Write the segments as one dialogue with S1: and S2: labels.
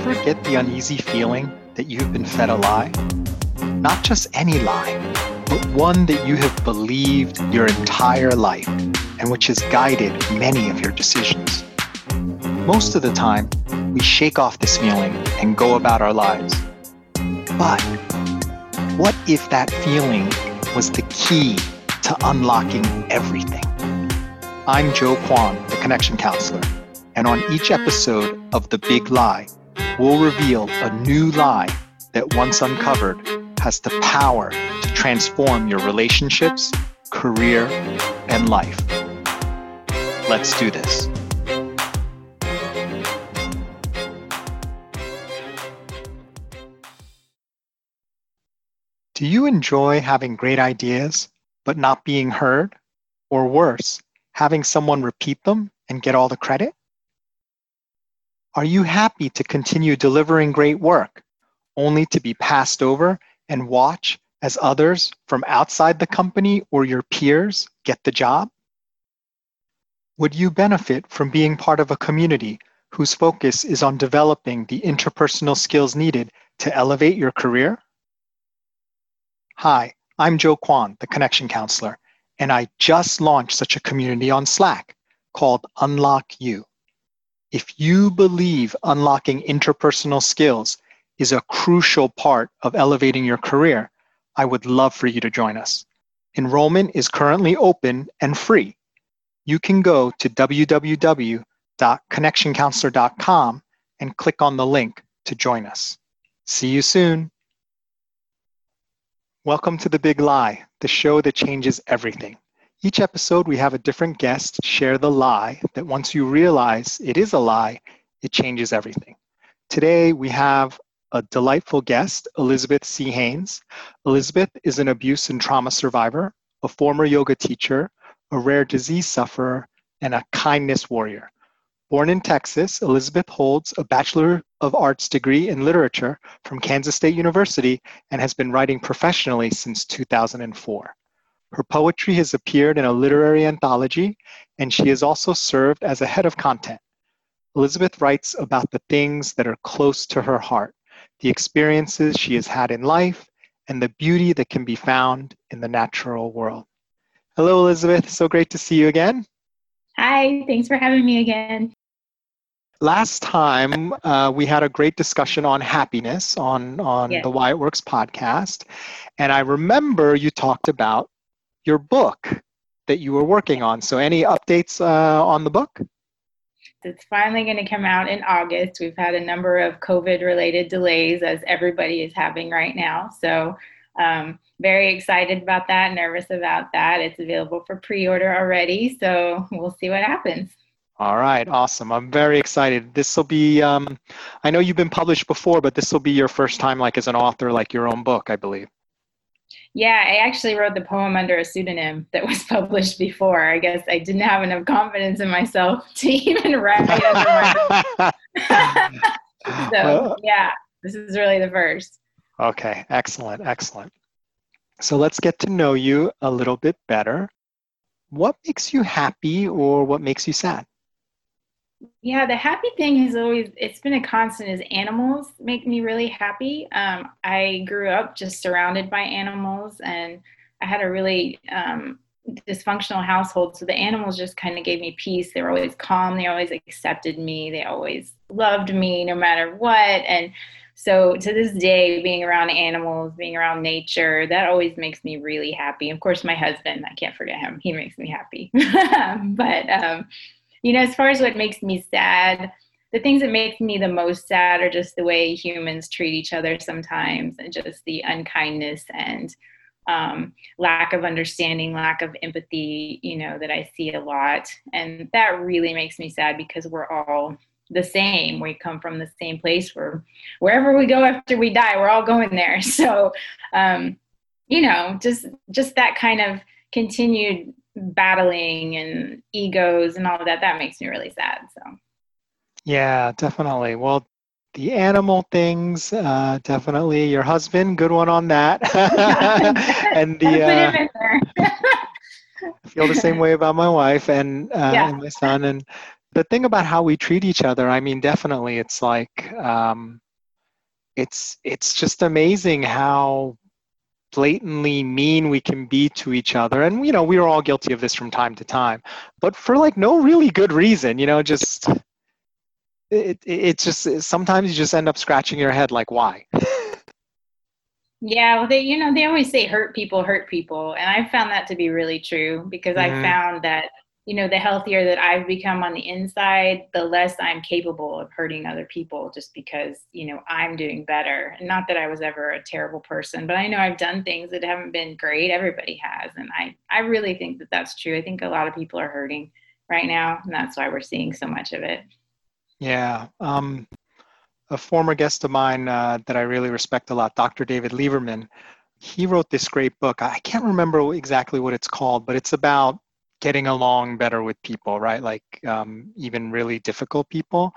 S1: ever get the uneasy feeling that you've been fed a lie? Not just any lie, but one that you have believed your entire life and which has guided many of your decisions. Most of the time, we shake off this feeling and go about our lives. But what if that feeling was the key to unlocking everything? I'm Joe Kwon, the Connection Counselor, and on each episode of The Big Lie, we'll reveal a new lie that once uncovered has the power to transform your relationships, career, and life. Let's do this. Do you enjoy having great ideas but not being heard? Or worse, having someone repeat them and get all the credit? Are you happy to continue delivering great work only to be passed over and watch as others from outside the company or your peers get the job? Would you benefit from being part of a community whose focus is on developing the interpersonal skills needed to elevate your career? Hi, I'm Joe Kwon, the Connection Counselor, and I just launched such a community on Slack called Unlock U. If you believe unlocking interpersonal skills is a crucial part of elevating your career, I would love for you to join us. Enrollment is currently open and free. You can go to www.connectioncounselor.com and click on the link to join us. See you soon. Welcome to The Big Lie, the show that changes everything. Each episode, we have a different guest share the lie that once you realize it is a lie, it changes everything. Today, we have a delightful guest, Elizabeth C. Haynes. Elizabeth is an abuse and trauma survivor, a former yoga teacher, a rare disease sufferer, and a kindness warrior. Born in Texas, Elizabeth holds a Bachelor of Arts degree in literature from Kansas State University and has been writing professionally since 2004. Her poetry has appeared in a literary anthology, and she has also served as a head of content. Elizabeth writes about the things that are close to her heart, the experiences she has had in life, and the beauty that can be found in the natural world. Hello, Elizabeth. So great to see you again.
S2: Hi, thanks for having me again
S1: last time uh, we had a great discussion on happiness on on the Why It Works podcast, and I remember you talked about your book that you were working on. So, any updates uh, on the book?
S2: It's finally going to come out in August. We've had a number of COVID-related delays, as everybody is having right now. So. Um, very excited about that, nervous about that. It's available for pre order already, so we'll see what happens.
S1: All right, awesome. I'm very excited. This will be, um, I know you've been published before, but this will be your first time, like as an author, like your own book, I believe.
S2: Yeah, I actually wrote the poem under a pseudonym that was published before. I guess I didn't have enough confidence in myself to even write under my. so yeah, this is really the first.
S1: Okay, excellent, excellent. So let's get to know you a little bit better. What makes you happy, or what makes you sad?
S2: Yeah, the happy thing is always it's been a constant is animals make me really happy. Um, I grew up just surrounded by animals and I had a really um, dysfunctional household. So the animals just kind of gave me peace. They were always calm. They always accepted me. They always loved me no matter what. And so to this day, being around animals, being around nature, that always makes me really happy. Of course, my husband, I can't forget him. He makes me happy. but um, you know, as far as what makes me sad, the things that make me the most sad are just the way humans treat each other sometimes and just the unkindness and um, lack of understanding, lack of empathy, you know, that I see a lot. And that really makes me sad because we're all the same. We come from the same place where wherever we go after we die, we're all going there. So, um, you know, just just that kind of continued battling and egos and all of that that makes me really sad so.
S1: Yeah definitely. Well the animal things uh, definitely your husband good one on that. And the uh, I feel the same way about my wife and, uh, yeah. and my son. And the thing about how we treat each other, I mean, definitely, it's like um, it's it's just amazing how blatantly mean we can be to each other and you know we are all guilty of this from time to time but for like no really good reason you know just it, it it's just sometimes you just end up scratching your head like why
S2: yeah well they you know they always say hurt people hurt people and i found that to be really true because mm-hmm. i found that you know, the healthier that I've become on the inside, the less I'm capable of hurting other people just because, you know, I'm doing better. And not that I was ever a terrible person, but I know I've done things that haven't been great. Everybody has. And I, I really think that that's true. I think a lot of people are hurting right now. And that's why we're seeing so much of it.
S1: Yeah. Um, a former guest of mine uh, that I really respect a lot, Dr. David Lieberman, he wrote this great book. I can't remember exactly what it's called, but it's about getting along better with people, right? Like um, even really difficult people.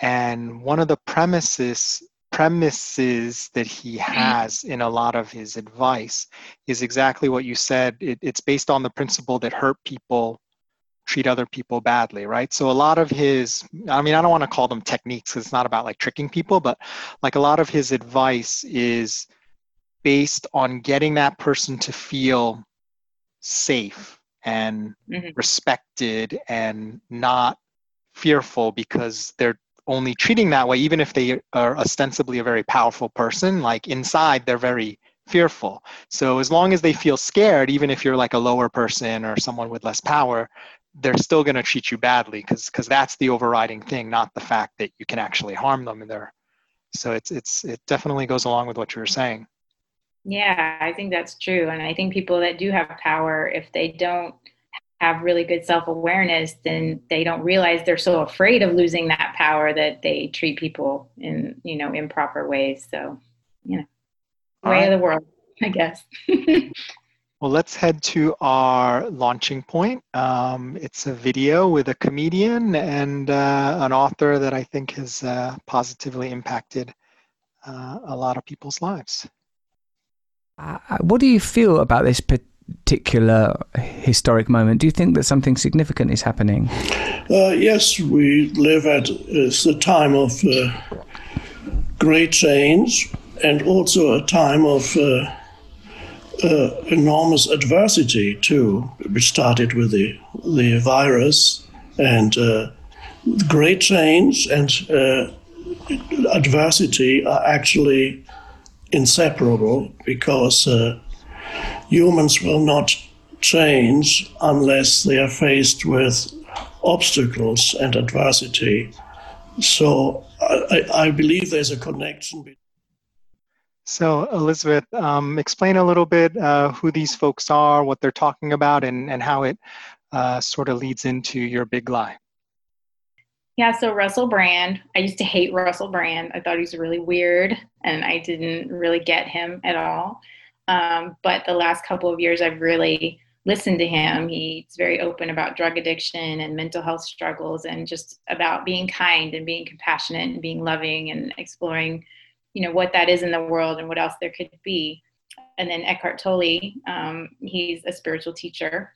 S1: And one of the premises premises that he has in a lot of his advice is exactly what you said. It, it's based on the principle that hurt people treat other people badly, right? So a lot of his, I mean, I don't want to call them techniques it's not about like tricking people, but like a lot of his advice is based on getting that person to feel safe and mm-hmm. respected and not fearful because they're only treating that way even if they are ostensibly a very powerful person like inside they're very fearful so as long as they feel scared even if you're like a lower person or someone with less power they're still going to treat you badly because because that's the overriding thing not the fact that you can actually harm them in there so it's it's it definitely goes along with what you were saying
S2: yeah, I think that's true. And I think people that do have power, if they don't have really good self awareness, then they don't realize they're so afraid of losing that power that they treat people in, you know, improper ways. So, you know, way right. of the world, I guess.
S1: well, let's head to our launching point. Um, it's a video with a comedian and uh, an author that I think has uh, positively impacted uh, a lot of people's lives.
S3: Uh, what do you feel about this particular historic moment? Do you think that something significant is happening?
S4: Uh, yes, we live at it's a time of uh, great change and also a time of uh, uh enormous adversity too. which started with the the virus and uh, great change and adversity are actually inseparable because uh, humans will not change unless they are faced with obstacles and adversity. So I, I believe there's a connection.
S1: So, Elizabeth, um, explain a little bit uh, who these folks are, what they're talking about, and, and how it uh, sort of leads into your big lie.
S2: Yeah, so Russell Brand, I used to hate Russell Brand. I thought he was really weird and I didn't really get him at all. Um, but the last couple of years, I've really listened to him. He's very open about drug addiction and mental health struggles and just about being kind and being compassionate and being loving and exploring, you know, what that is in the world and what else there could be. And then Eckhart Tolle, um, he's a spiritual teacher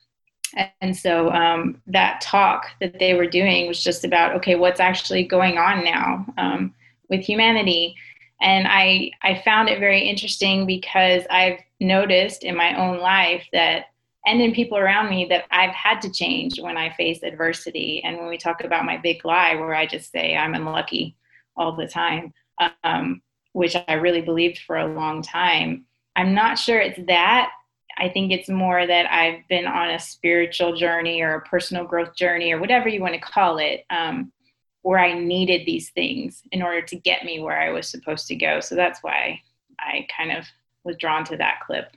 S2: and so um, that talk that they were doing was just about okay what's actually going on now um, with humanity? And I, I found it very interesting because i've noticed in my own life that and in people around me that i've had to change when i face adversity. And when we talk about my big lie where i just say i'm unlucky all the time um, which i really believed for a long time i'm not sure it's that I think it's more that I've been on a spiritual journey or a personal growth journey or whatever you want to call it, um, where I needed these things in order to get me where I was supposed to go. So that's why I kind of was drawn to that clip.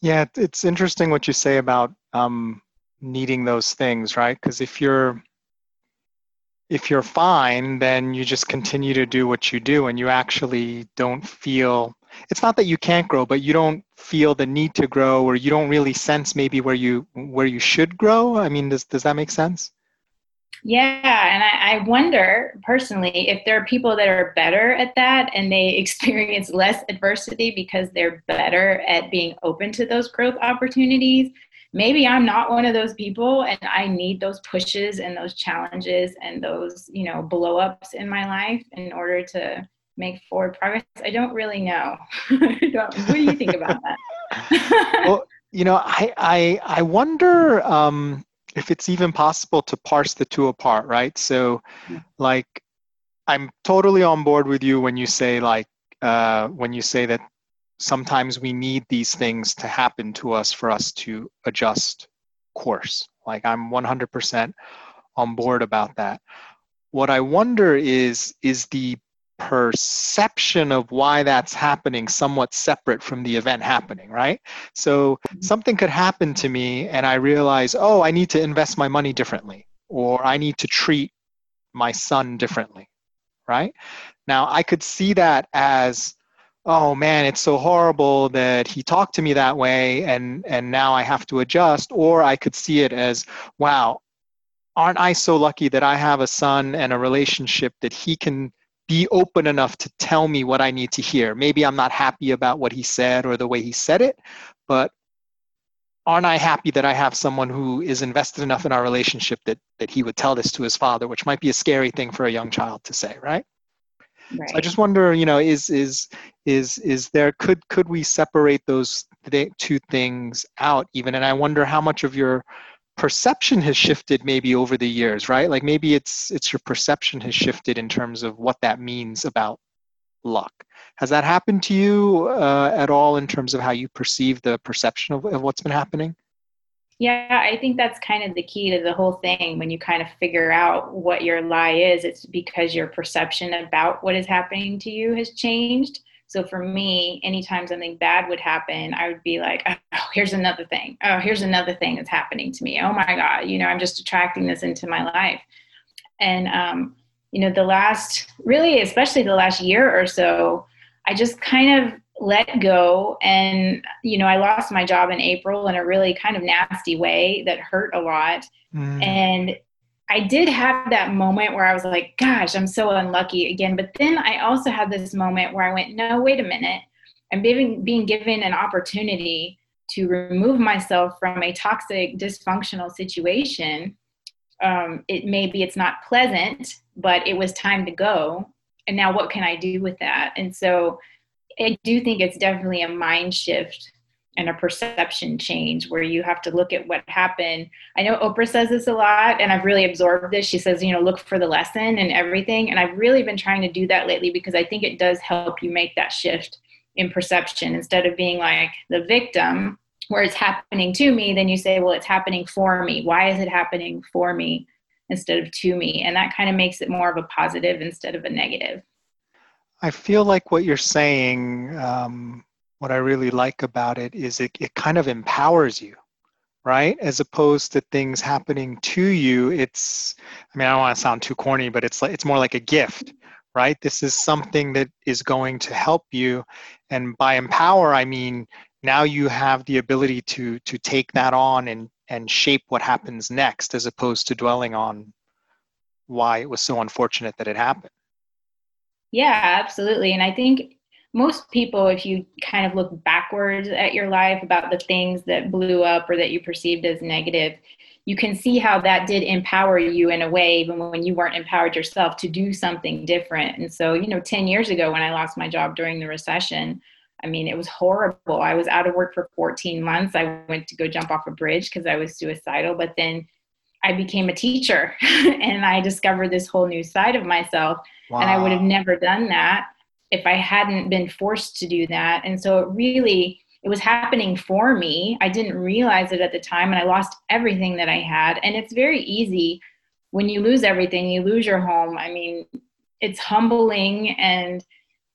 S1: Yeah, it's interesting what you say about um, needing those things, right? Because if you're if you're fine, then you just continue to do what you do, and you actually don't feel it's not that you can't grow but you don't feel the need to grow or you don't really sense maybe where you where you should grow? I mean does, does that make sense?
S2: Yeah and I, I wonder personally if there are people that are better at that and they experience less adversity because they're better at being open to those growth opportunities. Maybe I'm not one of those people and I need those pushes and those challenges and those, you know, blow ups in my life in order to make forward progress. I don't really know. what do you think about
S1: that? well, you know, I I I wonder um, if it's even possible to parse the two apart, right? So, like, I'm totally on board with you when you say like uh, when you say that sometimes we need these things to happen to us for us to adjust course. Like I'm 100% on board about that. What I wonder is is the perception of why that's happening somewhat separate from the event happening, right? So mm-hmm. something could happen to me and I realize, oh, I need to invest my money differently, or I need to treat my son differently, right? Now, I could see that as, oh man, it's so horrible that he talked to me that way and, and now I have to adjust, or I could see it as, wow, aren't I so lucky that I have a son and a relationship that he can be open enough to tell me what I need to hear. Maybe I'm not happy about what he said or the way he said it, but aren't I happy that I have someone who is invested enough in our relationship that that he would tell this to his father, which might be a scary thing for a young child to say, right? Right. So I just wonder, you know, is is is is there could could we separate those th- two things out even? And I wonder how much of your perception has shifted maybe over the years right? Like maybe it's it's your perception has shifted in terms of what that means about luck. Has that happened to you uh, at all in terms of how you perceive the perception of, of what's been happening?
S2: Yeah i think that's kind of the key to the whole thing. When you kind of figure out what your lie is it's because your perception about what is happening to you has changed so for me, anytime something bad would happen, I would be like, oh, here's another thing. Oh, here's another thing that's happening to me. Oh my God, you know, I'm just attracting this into my life. And, um, you know, the last, really, especially the last year or so, I just kind of let go. And, you know, I lost my job in April in a really kind of nasty way that hurt a lot. Mm. And I did have that moment where I was like, gosh, I'm so unlucky again. But then I also had this moment where I went, no, wait a minute. I'm being, being given an opportunity to remove myself from a toxic, dysfunctional situation. Um, it maybe it's not pleasant, but it was time to go. And now what can I do with that? And so I do think it's definitely a mind shift and a perception change where you have to look at what happened. I know Oprah says this a lot, and I've really absorbed this. She says, you know, look for the lesson and everything. And I've really been trying to do that lately because I think it does help you make that shift in perception instead of being like the victim where it's happening to me. Then you say, well, it's happening for me. Why is it happening for me instead of to me? And that kind of makes it more of a positive instead of a negative.
S1: I feel like what you're saying. Um what I really like about it is it, it kind of empowers you, right? As opposed to things happening to you. It's, I mean, I don't want to sound too corny, but it's like, it's more like a gift, right? This is something that is going to help you. And by empower, I mean, now you have the ability to, to take that on and, and shape what happens next as opposed to dwelling on why it was so unfortunate that it happened.
S2: Yeah, absolutely. And I think most people, if you kind of look backwards at your life about the things that blew up or that you perceived as negative, you can see how that did empower you in a way, even when you weren't empowered yourself, to do something different. And so, you know, 10 years ago when I lost my job during the recession, I mean, it was horrible. I was out of work for 14 months. I went to go jump off a bridge because I was suicidal, but then I became a teacher and I discovered this whole new side of myself. Wow. And I would have never done that if I hadn't been forced to do that. And so it really it was happening for me. I didn't realize it at the time and I lost everything that I had. And it's very easy when you lose everything, you lose your home. I mean, it's humbling and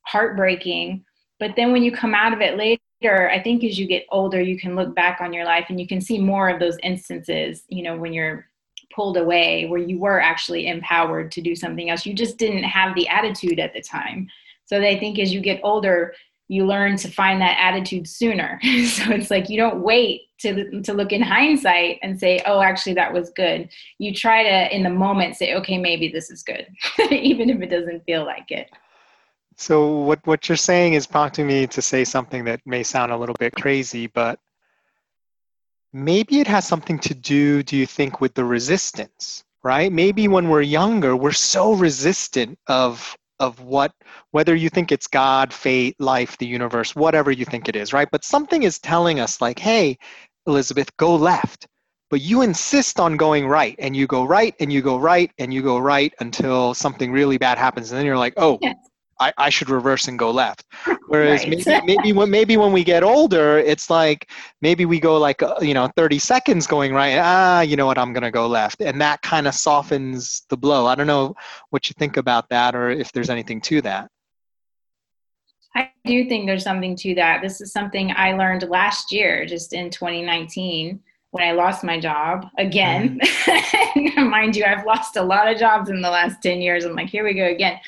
S2: heartbreaking. But then when you come out of it later, I think as you get older, you can look back on your life and you can see more of those instances, you know, when you're pulled away where you were actually empowered to do something else. You just didn't have the attitude at the time. So they think as you get older, you learn to find that attitude sooner. so it's like you don't wait to, to look in hindsight and say, oh, actually, that was good. You try to, in the moment, say, okay, maybe this is good, even if it doesn't feel like it.
S1: So what, what you're saying is prompting me to say something that may sound a little bit crazy, but maybe it has something to do, do you think, with the resistance, right? Maybe when we're younger, we're so resistant of of what whether you think it's god fate life the universe whatever you think it is right but something is telling us like hey elizabeth go left but you insist on going right and you go right and you go right and you go right until something really bad happens and then you're like oh yes. I, I should reverse and go left. Whereas right. maybe, maybe when maybe when we get older, it's like maybe we go like uh, you know 30 seconds going right. Ah, you know what? I'm gonna go left, and that kind of softens the blow. I don't know what you think about that, or if there's anything to that.
S2: I do think there's something to that. This is something I learned last year, just in 2019 when I lost my job again. Mm-hmm. Mind you, I've lost a lot of jobs in the last 10 years. I'm like, here we go again.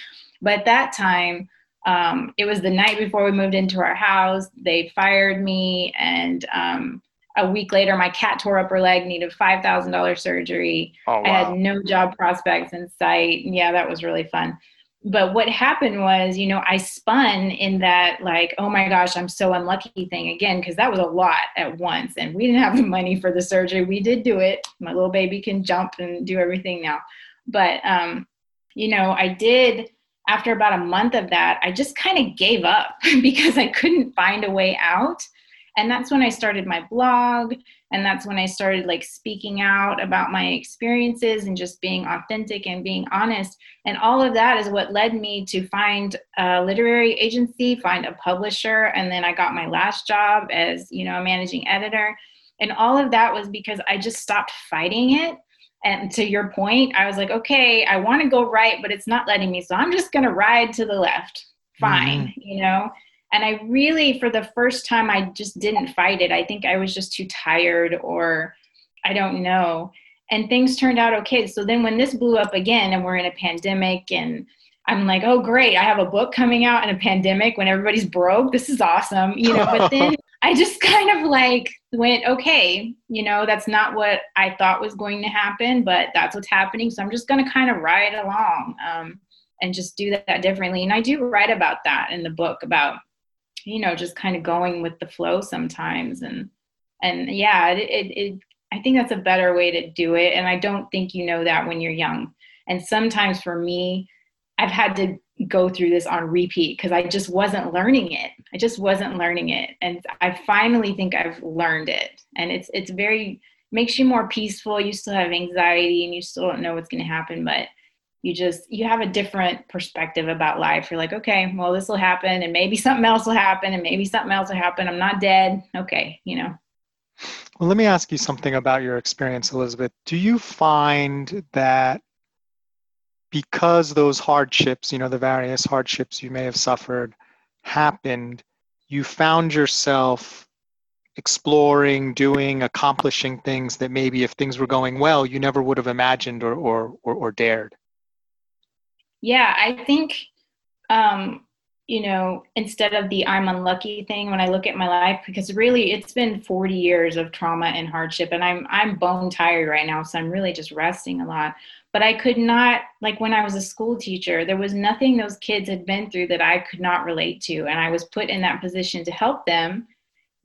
S2: But at that time, um, it was the night before we moved into our house. They fired me, and um, a week later, my cat tore up her leg, needed five thousand dollars surgery. Oh, wow. I had no job prospects in sight. Yeah, that was really fun. But what happened was, you know, I spun in that like, oh my gosh, I'm so unlucky thing again because that was a lot at once, and we didn't have the money for the surgery. We did do it. My little baby can jump and do everything now, but um, you know, I did after about a month of that, I just kind of gave up because I couldn't find a way out. And that's when I started my blog. And that's when I started like speaking out about my experiences and just being authentic and being honest. And all of that is what led me to find a literary agency, find a publisher. And then I got my last job as, you know, a managing editor. And all of that was because I just stopped fighting it and to your point, I was like, okay, I want to go right, but it's not letting me. So I'm just going to ride to the left. Fine, mm-hmm. you know? And I really, for the first time, I just didn't fight it. I think I was just too tired or I don't know. And things turned out okay. So then when this blew up again and we're in a pandemic and I'm like, oh, great. I have a book coming out in a pandemic when everybody's broke. This is awesome. You know, but then I just kind of like went, okay, you know, that's not what I thought was going to happen, but that's what's happening. So I'm just going to kind of ride along um, and just do that differently. And I do write about that in the book about, you know, just kind of going with the flow sometimes. And, and yeah, it, it, it I think that's a better way to do it. And I don't think you know that when you're young. And sometimes for me, I've had to go through this on repeat because I just wasn't learning it. I just wasn't learning it. And I finally think I've learned it. And it's it's very makes you more peaceful. You still have anxiety and you still don't know what's gonna happen, but you just you have a different perspective about life. You're like, okay, well this will happen and maybe something else will happen and maybe something else will happen. I'm not dead. Okay, you know.
S1: Well, let me ask you something about your experience, Elizabeth. Do you find that because those hardships, you know, the various hardships you may have suffered happened, you found yourself exploring, doing, accomplishing things that maybe if things were going well, you never would have imagined or or or, or dared.
S2: Yeah, I think um, you know, instead of the I'm unlucky thing when I look at my life, because really it's been 40 years of trauma and hardship and I'm I'm bone tired right now, so I'm really just resting a lot but I could not, like when I was a school teacher, there was nothing those kids had been through that I could not relate to. And I was put in that position to help them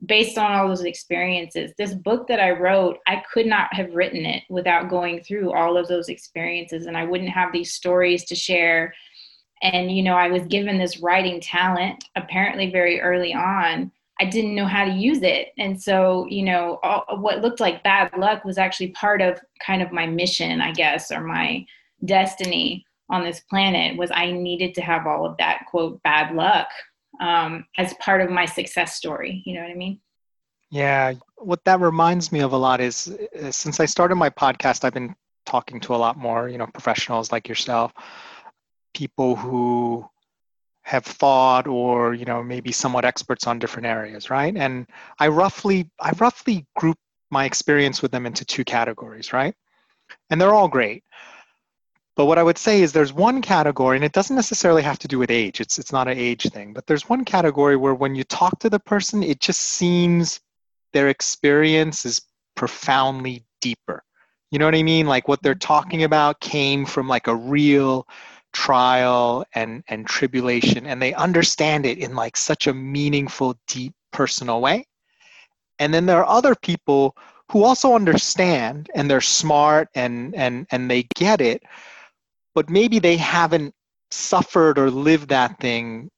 S2: based on all those experiences. This book that I wrote, I could not have written it without going through all of those experiences. And I wouldn't have these stories to share. And, you know, I was given this writing talent apparently very early on I didn't know how to use it. And so, you know, all, what looked like bad luck was actually part of kind of my mission, I guess, or my destiny on this planet was I needed to have all of that quote bad luck um, as part of my success story. You know what I mean?
S1: Yeah. What that reminds me of a lot is, is since I started my podcast, I've been talking to a lot more, you know, professionals like yourself, people who have thought or you know maybe somewhat experts on different areas right? And i roughly i roughly group my experience with them into two categories right? And they're all great. But what i would say is there's one category and it doesn't necessarily have to do with age. It's it's not an age thing. But there's one category where when you talk to the person it just seems their experience is profoundly deeper. You know what i mean? Like what they're mm-hmm. talking about came from like a real trial and and tribulation and they understand it in like such a meaningful deep personal way. And then there are other people who also understand and they're smart and and and they get it but maybe they haven't suffered or lived that thing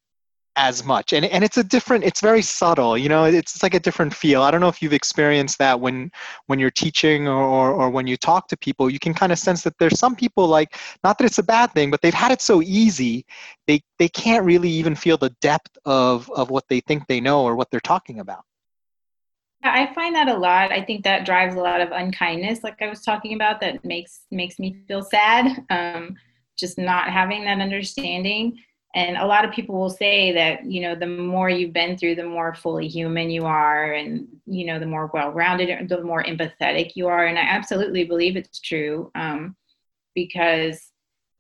S1: as much and and it's a different it's very subtle you know it's, like a different feel i don't know if you've experienced that when when you're teaching or, or, or when you talk to people you can kind of sense that there's some people like not that it's a bad thing but they've had it so easy they they can't really even feel the depth of of what they think they know or what they're talking about
S2: I find that a lot. I think that drives a lot of unkindness, like I was talking about, that makes makes me feel sad. Um, just not having that understanding and a lot of people will say that you know the more you've been through the more fully human you are and you know the more well-rounded the more empathetic you are. And i absolutely believe it's true um, because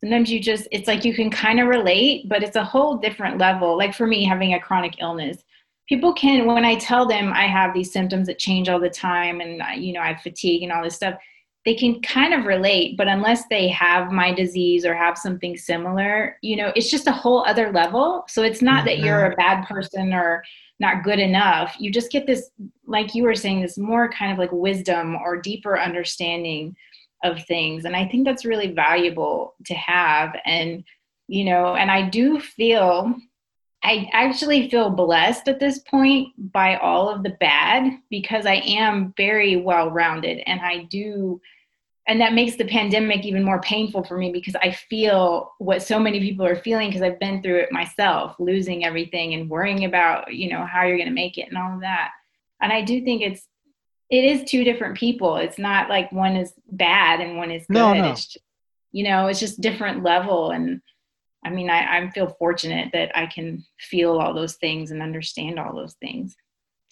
S2: sometimes you just it's like you can kind of relate but it's a whole different level. Like for me having a chronic illness people can when i tell them i have these symptoms that change all the time and you know i have fatigue and all this stuff they can kind of relate but unless they have my disease or have something similar you know it's just a whole other level so it's not mm-hmm. that you're a mm-hmm. bad person or not good enough you just get this like you were saying this more kind of like wisdom or deeper understanding of things and i think that's really valuable to have and you know and i do feel I actually feel blessed at this point by all of the bad because I am very well rounded and I do and that makes the pandemic even more painful for me because I feel what so many people are feeling because I've been through it myself, losing everything and worrying about, you know, how you're going to make it and all of that. And I do think it's it is two different people. It's not like one is bad and one is good.
S1: No, no.
S2: It's just, you know, it's just different level and I mean, I, I feel fortunate that I can feel all those things and understand all those things.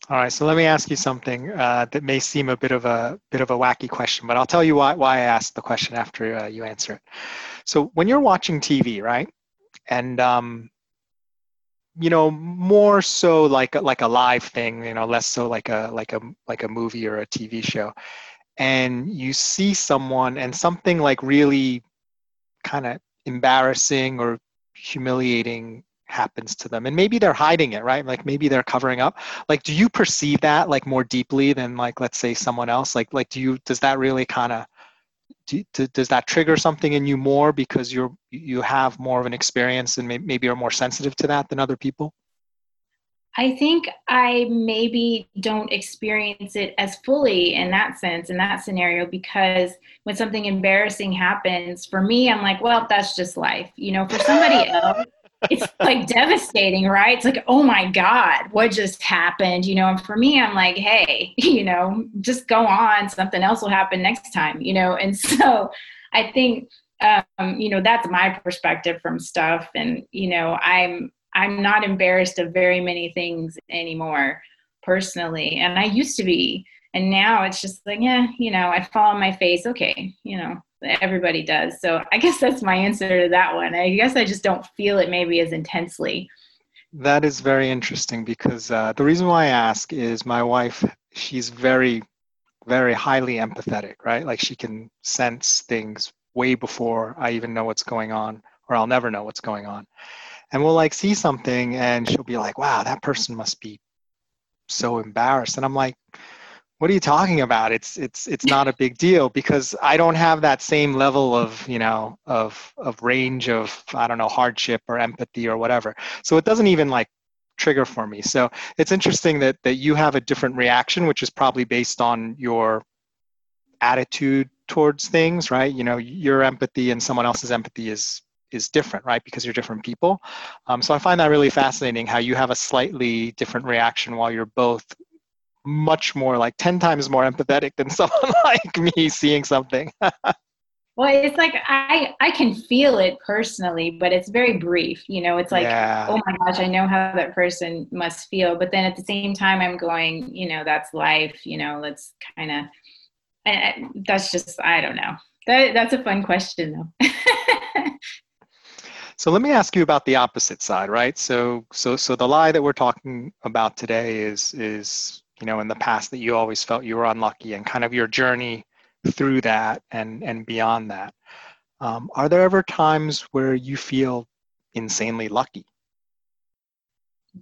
S1: All right, so let me ask you something uh, that may seem a bit of a bit of a wacky question, but I'll tell you why, why I asked the question after uh, you answer it. So when you're watching TV, right, and um, you know more so like like a live thing, you know, less so like a like a like a movie or a TV show, and you see someone and something like really kind of embarrassing or humiliating happens to them. And maybe they're hiding it right? Like maybe they're covering up. Like do you perceive that like more deeply than like let's say someone else? Like like do you does that really kind of do, does that trigger something in you more because you're you have more of an experience and maybe you're more sensitive to that than other people?
S2: I think I maybe don't experience it as fully in that sense, in that scenario, because when something embarrassing happens, for me, I'm like, well, that's just life. You know, for somebody else, it's like devastating, right? It's like, oh my God, what just happened? You know, and for me, I'm like, hey, you know, just go on. Something else will happen next time, you know? And so I think, um, you know, that's my perspective from stuff. And, you know, I'm, I'm not embarrassed of very many things anymore personally. And I used to be. And now it's just like, yeah, you know, I fall on my face. Okay, you know, everybody does. So I guess that's my answer to that one. I guess I just don't feel it maybe as intensely.
S1: That is very interesting because uh, the reason why I ask is my wife, she's very, very highly empathetic, right? Like she can sense things way before I even know what's going on, or I'll never know what's going on. And we'll like see something and she'll be like, wow, that person must be so embarrassed. And I'm like, what are you talking about? It's it's it's not a big deal because i don't have that same level of you know of of range of i don't know hardship or empathy or whatever. So it doesn't even like trigger for me. So it's interesting that that you have a different reaction which is probably based on your attitude towards things right? You know your empathy and someone else's empathy is is different right? Because you're different people. Um, so i find that really fascinating how you have a slightly different reaction while you're both much more like 10 times more empathetic than someone like me seeing something.
S2: Well it's like i i can feel it personally but it's very brief you know? It's like yeah. oh my gosh i know how that person must feel. But then at the same time i'm going you know that's life you know? Let's kind of that's just i don't know. That, that's a fun question though.
S1: So let me ask you about the opposite side right? So so so the lie that we're talking about today is is you know in the past that you always felt you were unlucky and kind of your journey through that and and beyond that um, are there ever times where you feel insanely lucky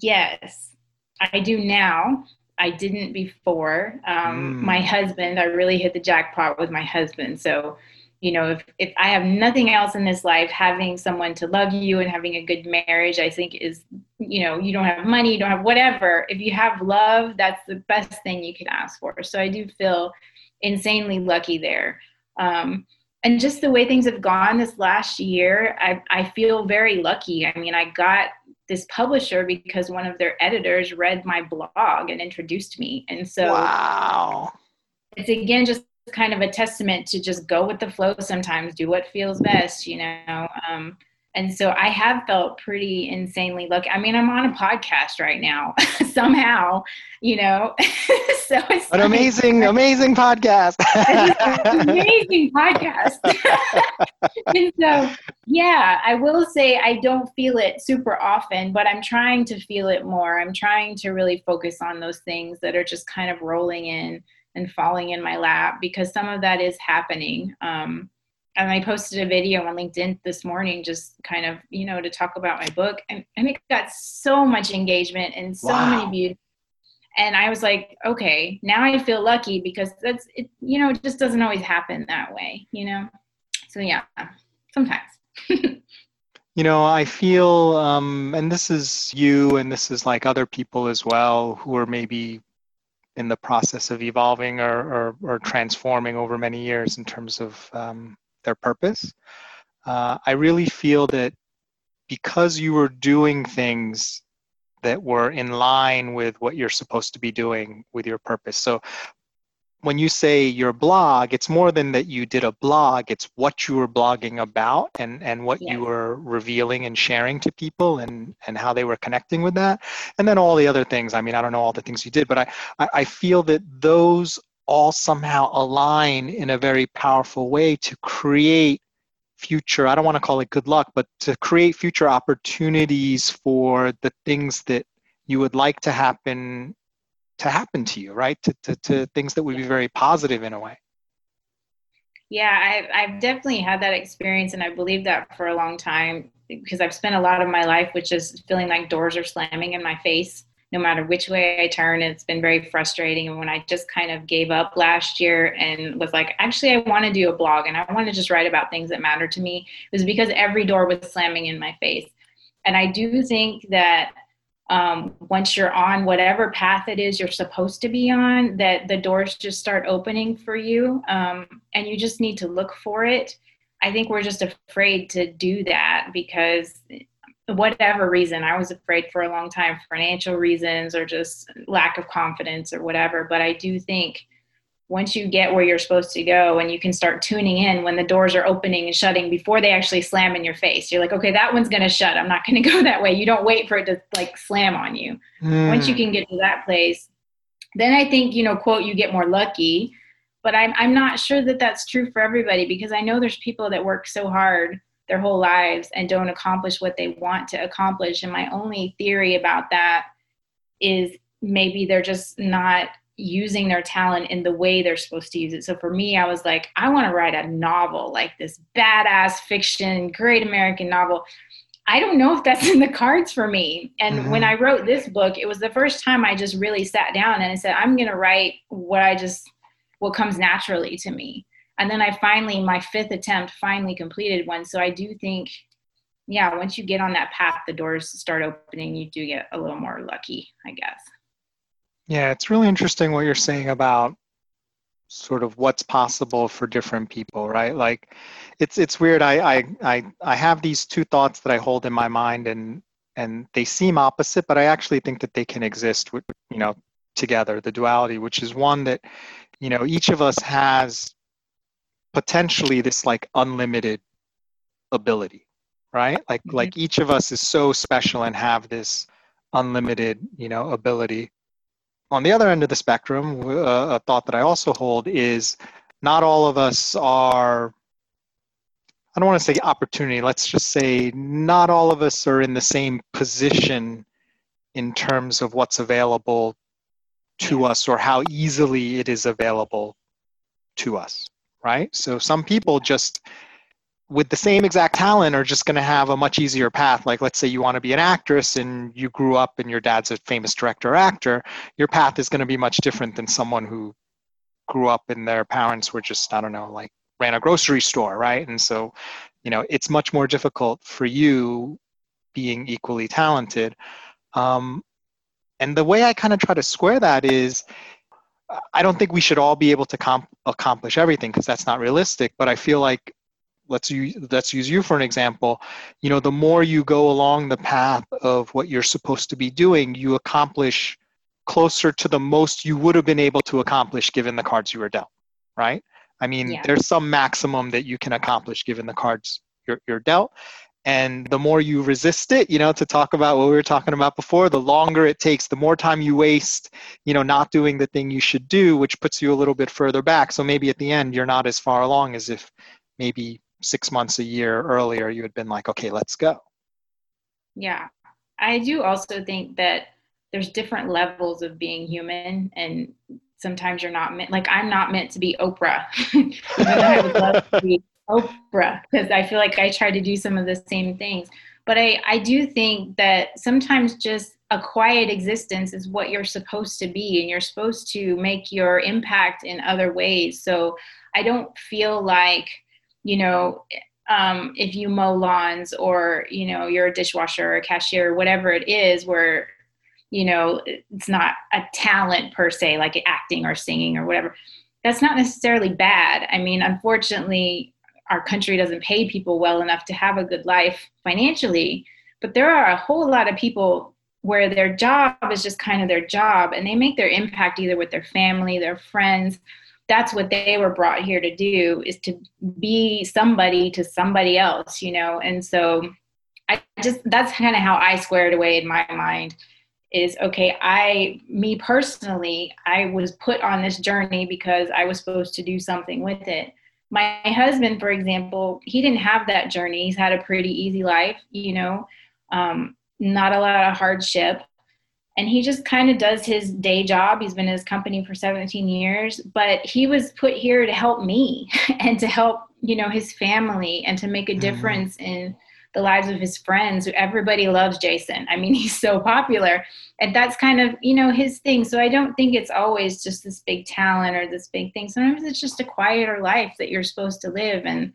S2: yes i do now I didn't before. Um,
S1: Mm.
S2: My husband, I really hit the jackpot with my husband. So, you know, if, if I have nothing else in this life, having someone to love you and having a good marriage, I think is, you know, you don't have money, you don't have whatever. If you have love, that's the best thing you can ask for. So I do feel insanely lucky there. Um, and just the way things have gone this last year, I, I feel very lucky. I mean, I got this publisher because one of their editors read my blog and introduced me. And so
S1: wow.
S2: it's again just kind of a testament to just go with the flow sometimes, do what feels best, you know. Um, and so I have felt pretty insanely lucky. I mean, I'm on a podcast right now somehow, you know. so it's
S1: An
S2: like-
S1: amazing, amazing podcast.
S2: amazing podcast. and so, yeah, I will say I don't feel it super often, but I'm trying to feel it more. I'm trying to really focus on those things that are just kind of rolling in and falling in my lap because some of that is happening. Um, and I posted a video on LinkedIn this morning, just kind of, you know, to talk about my book. And, and it got so much engagement and so
S1: Wow.
S2: many views. And I was like, okay, now I feel lucky because that's, it, you know, it just doesn't always happen that way, you know? So yeah, sometimes.
S1: You know, I feel, um, and this is you, and this is like other people as well who are maybe in the process of evolving or, or, or transforming over many years in terms of um, their purpose. Uh, I really feel that because you were doing things that were in line with what you're supposed to be doing with your purpose. So when you say your blog, it's more than that you did a blog, it's what you were blogging about and, and what
S2: Yes.
S1: you were revealing and sharing to people and, and how they were connecting with that. And then all the other things. I mean, I don't know all the things you did, but I, I feel that those all somehow align in a very powerful way to create future, I don't want to call it good luck, but to create future opportunities for the things that you would like to happen to happen to you, right? To, to, to things that would be very positive in a way.
S2: Yeah, I've, I've definitely had that experience, and I believe that for a long time because I've spent a lot of my life with just feeling like doors are slamming in my face no matter which way I turn. It's been very frustrating. And when I just kind of gave up last year and was like, actually, I want to do a blog and I want to just write about things that matter to me, it was because every door was slamming in my face. And I do think that um, once you're on whatever path it is you're supposed to be on, that the doors just start opening for you, um, and you just need to look for it. I think we're just afraid to do that because whatever reason i was afraid for a long time financial reasons or just lack of confidence or whatever but i do think once you get where you're supposed to go and you can start tuning in when the doors are opening and shutting before they actually slam in your face you're like okay that one's going to shut. I'm not going to go that way. You don't wait for it to like slam on you. Once you
S1: Mm.
S2: can get to that place then i think you know quote you get more lucky. But i'm, I'm not sure that that's true for everybody because i know there's people that work so hard their whole lives and don't accomplish what they want to accomplish. And my only theory about that is maybe they're just not using their talent in the way they're supposed to use it so for me i was like i want to write a novel like this badass fiction great american novel I don't know if that's in the cards for me. And
S1: Mhm.
S2: when I wrote this book, it was the first time I just really sat down and I said, I'm going to write what I just, what comes naturally to me. And then I finally, my fifth attempt, finally completed one. So I do think, yeah, once you get on that path, the doors start opening, you do get a little more lucky, I guess.
S1: Yeah, it's really interesting what you're saying about sort of what's possible for different people, right? Like it's it's weird. I I I, I have these two thoughts that I hold in my mind and and they seem opposite, but I actually think that they can exist with you know together, the duality, which is one that, you know, each of us has potentially this like unlimited ability, right? Like
S2: Mhm.
S1: like each of us is so special and have this unlimited, you know, ability on the other end of the spectrum, uh, a thought that I also hold is not all of us are, I don't want to say opportunity, let's just say not all of us are in the same position in terms of what's available to us or how easily it is available to us, right? So some people just with the same exact talent are just going to have a much easier path. Like, let's say you want to be an actress and you grew up and your dad's a famous director or actor, your path is going to be much different than someone who grew up and their parents were just, I don't know, like ran a grocery store, right? And so, you know, it's much more difficult for you being equally talented. Um, and the way I kind of try to square that is, I don't think we should all be able to comp- accomplish everything because that's not realistic. But I feel like let's use let's use you for an example. You know, the more you go along the path of what you're supposed to be doing, you accomplish closer to the most you would have been able to accomplish given the cards you were dealt. Right? I mean, yeah. there's some maximum that you can accomplish given the cards you're, you're dealt and the more you resist it you know to talk about what we were talking about before the longer it takes the more time you waste you know not doing the thing you should do which puts you a little bit further back so maybe at the end you're not as far along as if maybe six months a year earlier you had been like okay let's go
S2: yeah i do also think that there's different levels of being human and sometimes you're not meant like i'm not meant to be oprah i would love to be Oprah because I feel like I try to do some of the same things. But I, I do think that sometimes just a quiet existence is what you're supposed to be, and you're supposed to make your impact in other ways. So I don't feel like, you know, um, if you mow lawns or, you know, you're a dishwasher or a cashier, whatever it is, where, you know, it's not a talent per se, like acting or singing or whatever. That's not necessarily bad. I mean, unfortunately, our country doesn't pay people well enough to have a good life financially. But there are a whole lot of people where their job is just kind of their job and they make their impact either with their family, their friends. That's what they were brought here to do is to be somebody to somebody else, you know? And so I just, that's kind of how I squared away in my mind is okay i me personally i was put on this journey because i was supposed to do something with it. My husband for example he didn't have that journey. He's had a pretty easy life you know? Um, not a lot of hardship and he just kind of does his day job he's been in his company for 17 years but he was put here to help me and to help you know his family and to make a mm-hmm. difference mm-hmm. in the lives of his friends. Everybody loves Jason. I mean, he's so popular. And that's kind of, you know, his thing. So I don't think it's always just this big talent or this big thing. Sometimes it's just a quieter life that you're supposed to live. And,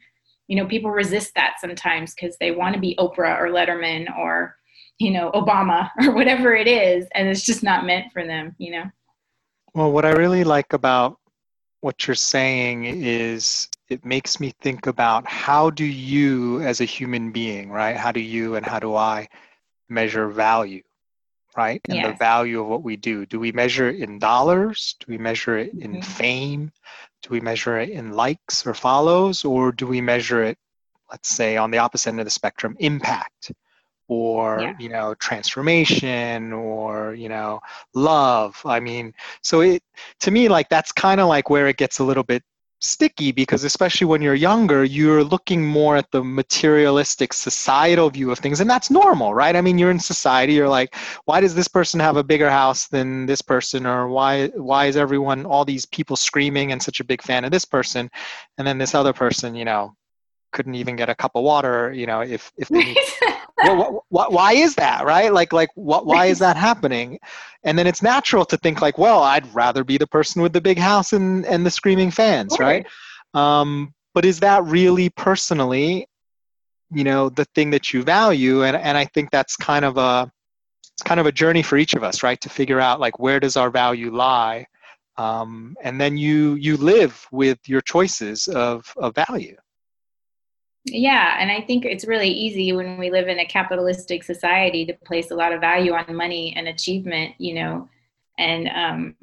S2: you know, people resist that sometimes because they want to be Oprah or Letterman or, you know, Obama or whatever it is. And it's just not meant for them, you know?
S1: Well, what I really like about what you're saying is it makes me think about how do you as a human being right how do you and how do i measure value right and yes. the value of what we do do we measure it in dollars do we measure it in mm-hmm. fame do we measure it in likes or follows or do we measure it let's say on the opposite end of the spectrum impact or yeah. you know transformation or you know love. I mean so it to me like that's kind of like where it gets a little bit sticky because especially when you're younger you're looking more at the materialistic societal view of things and that's normal right? I mean you're in society you're like why does this person have a bigger house than this person? Or why why is everyone all these people screaming and such a big fan of this person? And then this other person you know couldn't even get a cup of water you know if if they well, wh- why is that right? Like like what why is that happening? And then it's natural to think like well i'd rather be the person with the big house and and the screaming fans right? Um, but is that really personally you know the thing that you value? And and i think that's kind of a it's kind of a journey for each of us right? To figure out like where does our value lie? Um, and then you you live with your choices of of value
S2: yeah, and I think it's really easy when we live in a capitalistic society to place a lot of value on money and achievement, you know, and um,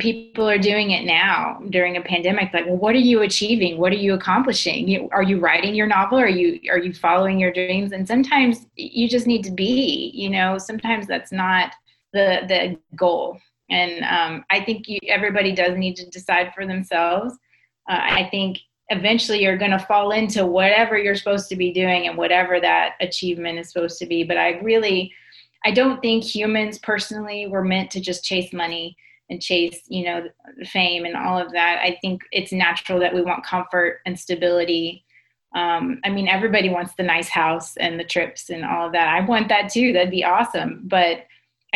S2: people are doing it now during a pandemic. Like, well, what are you achieving? What are you accomplishing? Are you writing your novel? Are you are you following your dreams? And sometimes you just need to be, you know. Sometimes that's not the the goal. And um, I think you, everybody does need to decide for themselves. Uh, I think eventually you're going to fall into whatever you're supposed to be doing and whatever that achievement is supposed to be but i really i don't think humans personally were meant to just chase money and chase you know fame and all of that i think it's natural that we want comfort and stability Um, I mean, everybody wants the nice house and the trips and all of that. I want that too. That'd be awesome. But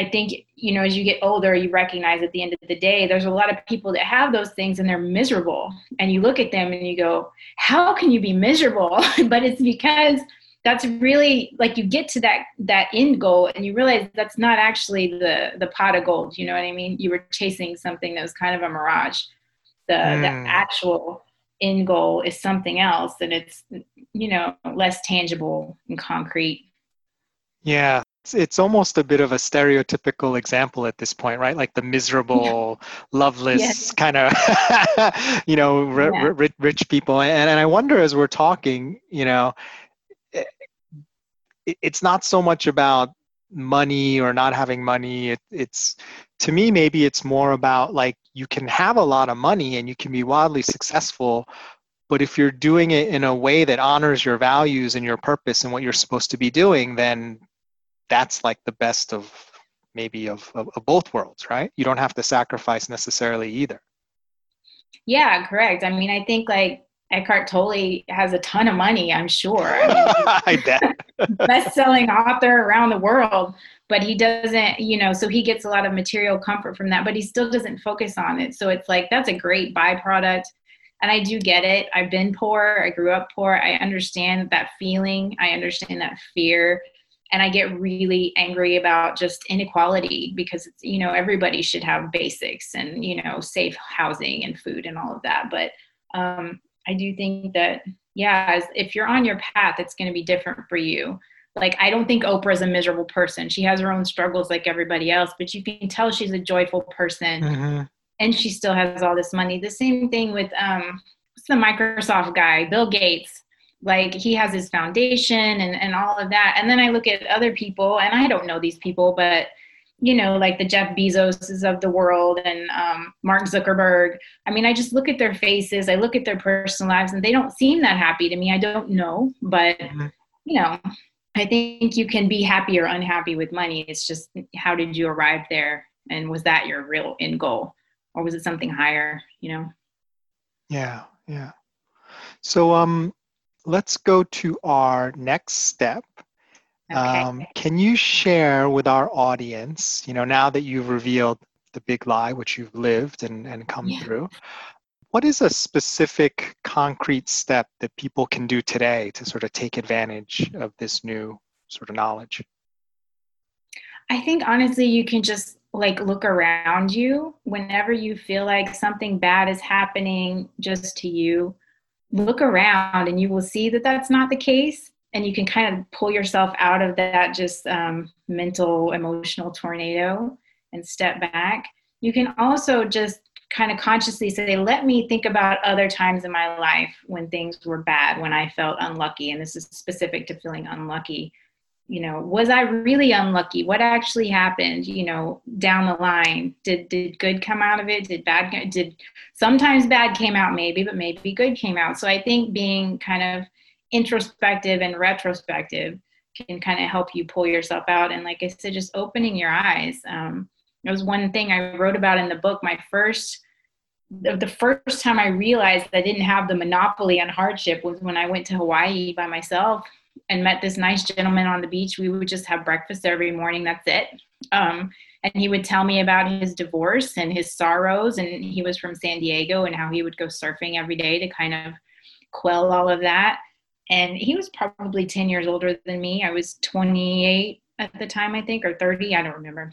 S2: I think, you know, as you get older, you recognize at the end of the day, there's a lot of people that have those things and they're miserable. And you look at them and you go, how can you be miserable? but it's because that's really like you get to that that end goal and you realize that's not actually the the pot of gold you know what i mean you were chasing something that was kind of a mirage the mm. the actual end goal is something else and it's you know less tangible and concrete
S1: yeah it's, it's almost a bit of a stereotypical example at this point right like the miserable yeah. loveless yes. kind of you know r- yeah. r- rich people and, and i wonder as we're talking you know eh, it, it's not so much about money or not having money it, it's to me maybe it's more about like you can have a lot of money and you can be wildly successful but if you're doing it in a way that honors your values and your purpose and what you're supposed to be doing then that's like the best of maybe of, of, of both worlds right you don't have to sacrifice necessarily either
S2: yeah correct i mean i think like Eckhart Tolle has a ton of money, I'm sure. I,
S1: mean, I bet.
S2: best-selling author around the world, but he doesn't, you know, so he gets a lot of material comfort from that, but he still doesn't focus on it. So it's like that's a great byproduct. And I do get it. I've been poor. I grew up poor. I understand that feeling. I understand that fear. And I get really angry about just inequality because it's, you know, everybody should have basics and, you know, safe housing and food and all of that. But um, I do think that, yeah, if you're on your path, it's going to be different for you. Like, I don't think Oprah's a miserable person. She has her own struggles like everybody else, but you can tell she's a joyful person mm-hmm. and she still has all this money. The same thing with, um, what's the Microsoft guy, Bill Gates. Like, he has his foundation and, and all of that. And then I look at other people, and I don't know these people, but you know, like the Jeff Bezoses of the world and um, Mark Zuckerberg. I mean, I just look at their faces, I look at their personal lives, and they don't seem that happy to me. I don't know, but mm-hmm. you know, I think you can be happy or unhappy with money. It's just how did you arrive there, and was that your real end goal, or was it something higher? You know?
S1: Yeah, yeah. So, um, let's go to our next step Okay. Um, can you share with our audience, you know, now that you've revealed the big lie, which you've lived and, and come yeah. through, what is a specific concrete step that people can do today to sort of take advantage of this new sort of knowledge?
S2: I think honestly, you can just like look around you whenever you feel like something bad is happening just to you. Look around and you will see that that's not the case. And you can kind of pull yourself out of that just um, mental emotional tornado and step back. You can also just kind of consciously say let me think about other times in my life when things were bad when i felt unlucky. And this is specific to feeling unlucky you know was i really unlucky what actually happened you know down the line did did good come out of it did bad did sometimes bad came out maybe but maybe good came out so i think being kind of introspective and retrospective can kind of help you pull yourself out. And like I said, just opening your eyes. Um, it was one thing I wrote about in the book. My first, the first time I realized I didn't have the monopoly on hardship was when I went to Hawaii by myself and met this nice gentleman on the beach. We would just have breakfast every morning. That's it. Um, and he would tell me about his divorce and his sorrows. And he was from San Diego and how he would go surfing every day to kind of quell all of that and he was probably 10 years older than me. I was 28 at the time, I think, or 30, I don't remember.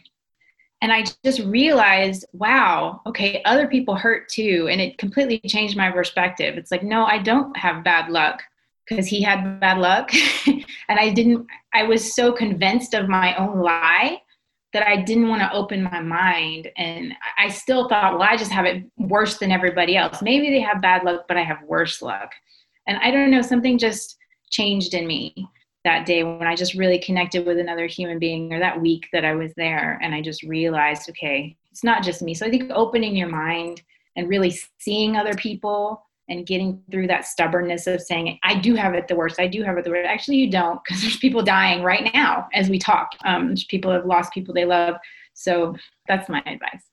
S2: And I just realized, wow, okay, other people hurt too. And it completely changed my perspective. It's like, no, I don't have bad luck because he had bad luck. and I didn't, I was so convinced of my own lie that I didn't want to open my mind. And I still thought, well, I just have it worse than everybody else. Maybe they have bad luck, but I have worse luck. And I don't know, something just changed in me that day when I just really connected with another human being or that week that I was there. And I just realized, okay, it's not just me. So I think opening your mind and really seeing other people and getting through that stubbornness of saying, I do have it the worst. I do have it the worst. Actually, you don't, because there's people dying right now as we talk. Um, people have lost people they love. So that's my advice.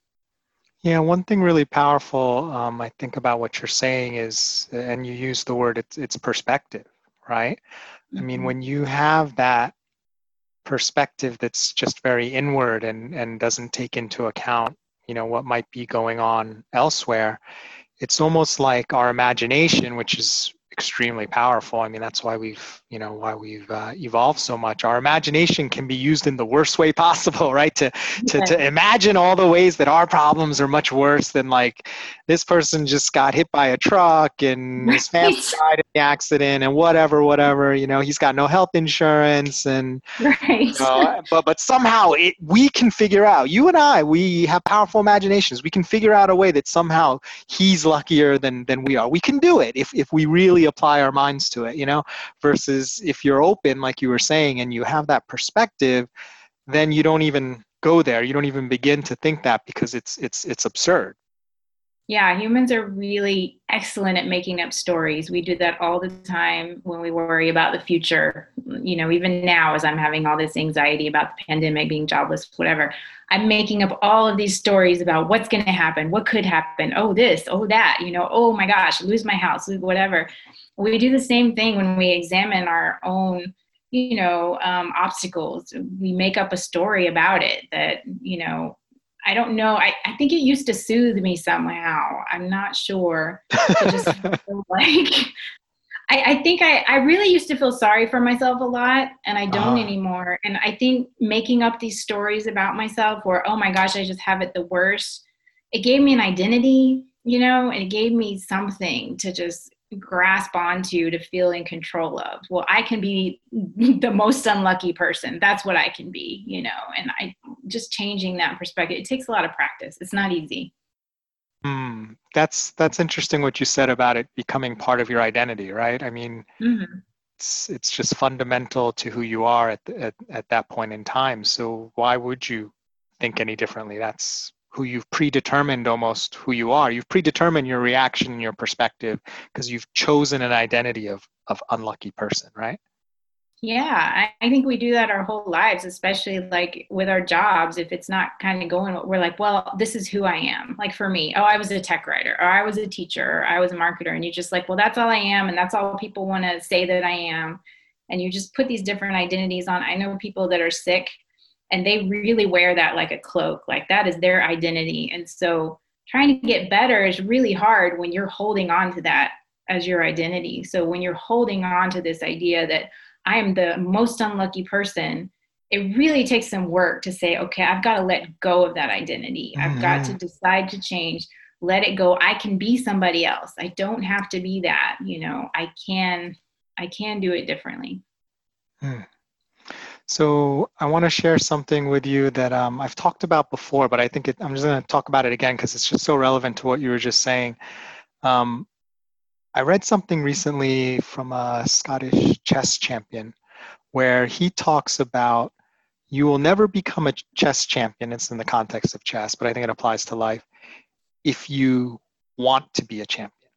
S1: Yeah, one thing really powerful um, I think about what you're saying is, and you use the word, it's, it's perspective, right? I mean,
S2: Mhm.
S1: when you have that perspective that's just very inward and, and doesn't take into account, you know, what might be going on elsewhere, it's almost like our imagination, which is extremely powerful. I mean, that's why we've, you know, why we've uh, evolved so much. Our imagination can be used in the worst way possible, right? To, to, to imagine all the ways that our problems are much worse than like this person just got hit by a truck and his family died in the accident and whatever, whatever, you know, he's got no health insurance and,
S2: Right.
S1: you know, but, but somehow it, we can figure out, you and I, we have powerful imaginations. We can figure out a way that somehow he's luckier than, than we are. We can do it if, if we really apply our minds to it, you know, versus if you're open, like you were saying, and you have that perspective, then you don't even go there. You don't even begin to think that because it's, it's, it's absurd.
S2: Yeah, humans are really excellent at making up stories. We do that all the time when we worry about the future. You know, even now, as I'm having all this anxiety about the pandemic, being jobless, whatever, I'm making up all of these stories about what's going to happen, what could happen, oh, this, oh, that, you know, oh my gosh, lose my house, whatever. We do the same thing when we examine our own, you know, um, obstacles. We make up a story about it that, you know, I don't know. I, I think it used to soothe me somehow. I'm not sure. To just like I, I think I, I really used to feel sorry for myself a lot and I don't
S1: Ah.
S2: anymore. And I think making up these stories about myself where, oh my gosh, I just have it the worst, it gave me an identity, you know, and it gave me something to just grasp onto to feel in control of. Well, I can be the most unlucky person. That's what I can be, you know, and I just changing that perspective. It takes a lot of practice. It's not easy.
S1: Hmm. That's that's interesting what you said about it becoming part of your identity, right? I mean,
S2: Mhm.
S1: it's it's just fundamental to who you are at, the, at at that point in time. So why would you think any differently? That's who you've predetermined almost who you are. You've predetermined your reaction and your perspective because you've chosen an identity of of unlucky person, right?
S2: Yeah, I, I think we do that our whole lives, especially like with our jobs. If it's not kind of going, we're like, well, this is who I am. Like for me, oh, I was a tech writer, or I was a teacher, or I was a marketer, and you're just like, well, that's all I am, and that's all people want to say that I am. And you just put these different identities on. I know people that are sick, and they really wear that like a cloak, like that is their identity. And so trying to get better is really hard when you're holding on to that as your identity. So when you're holding on to this idea that I am the most unlucky person, it really takes some work to say, okay, I've got to let go of that identity. I've got to mm-hmm. decide to change, let it go. I can be somebody else. I don't have to be that, you know. I can I can do it differently. Hmm.
S1: So I want to share something with you that um, I've talked about before, but I think it, I'm just going to talk about it again because it's just so relevant to what you were just saying. Um, I read something recently from a Scottish chess champion where he talks about you will never become a chess champion. It's in the context of chess, but I think it applies to life if you want to be a champion,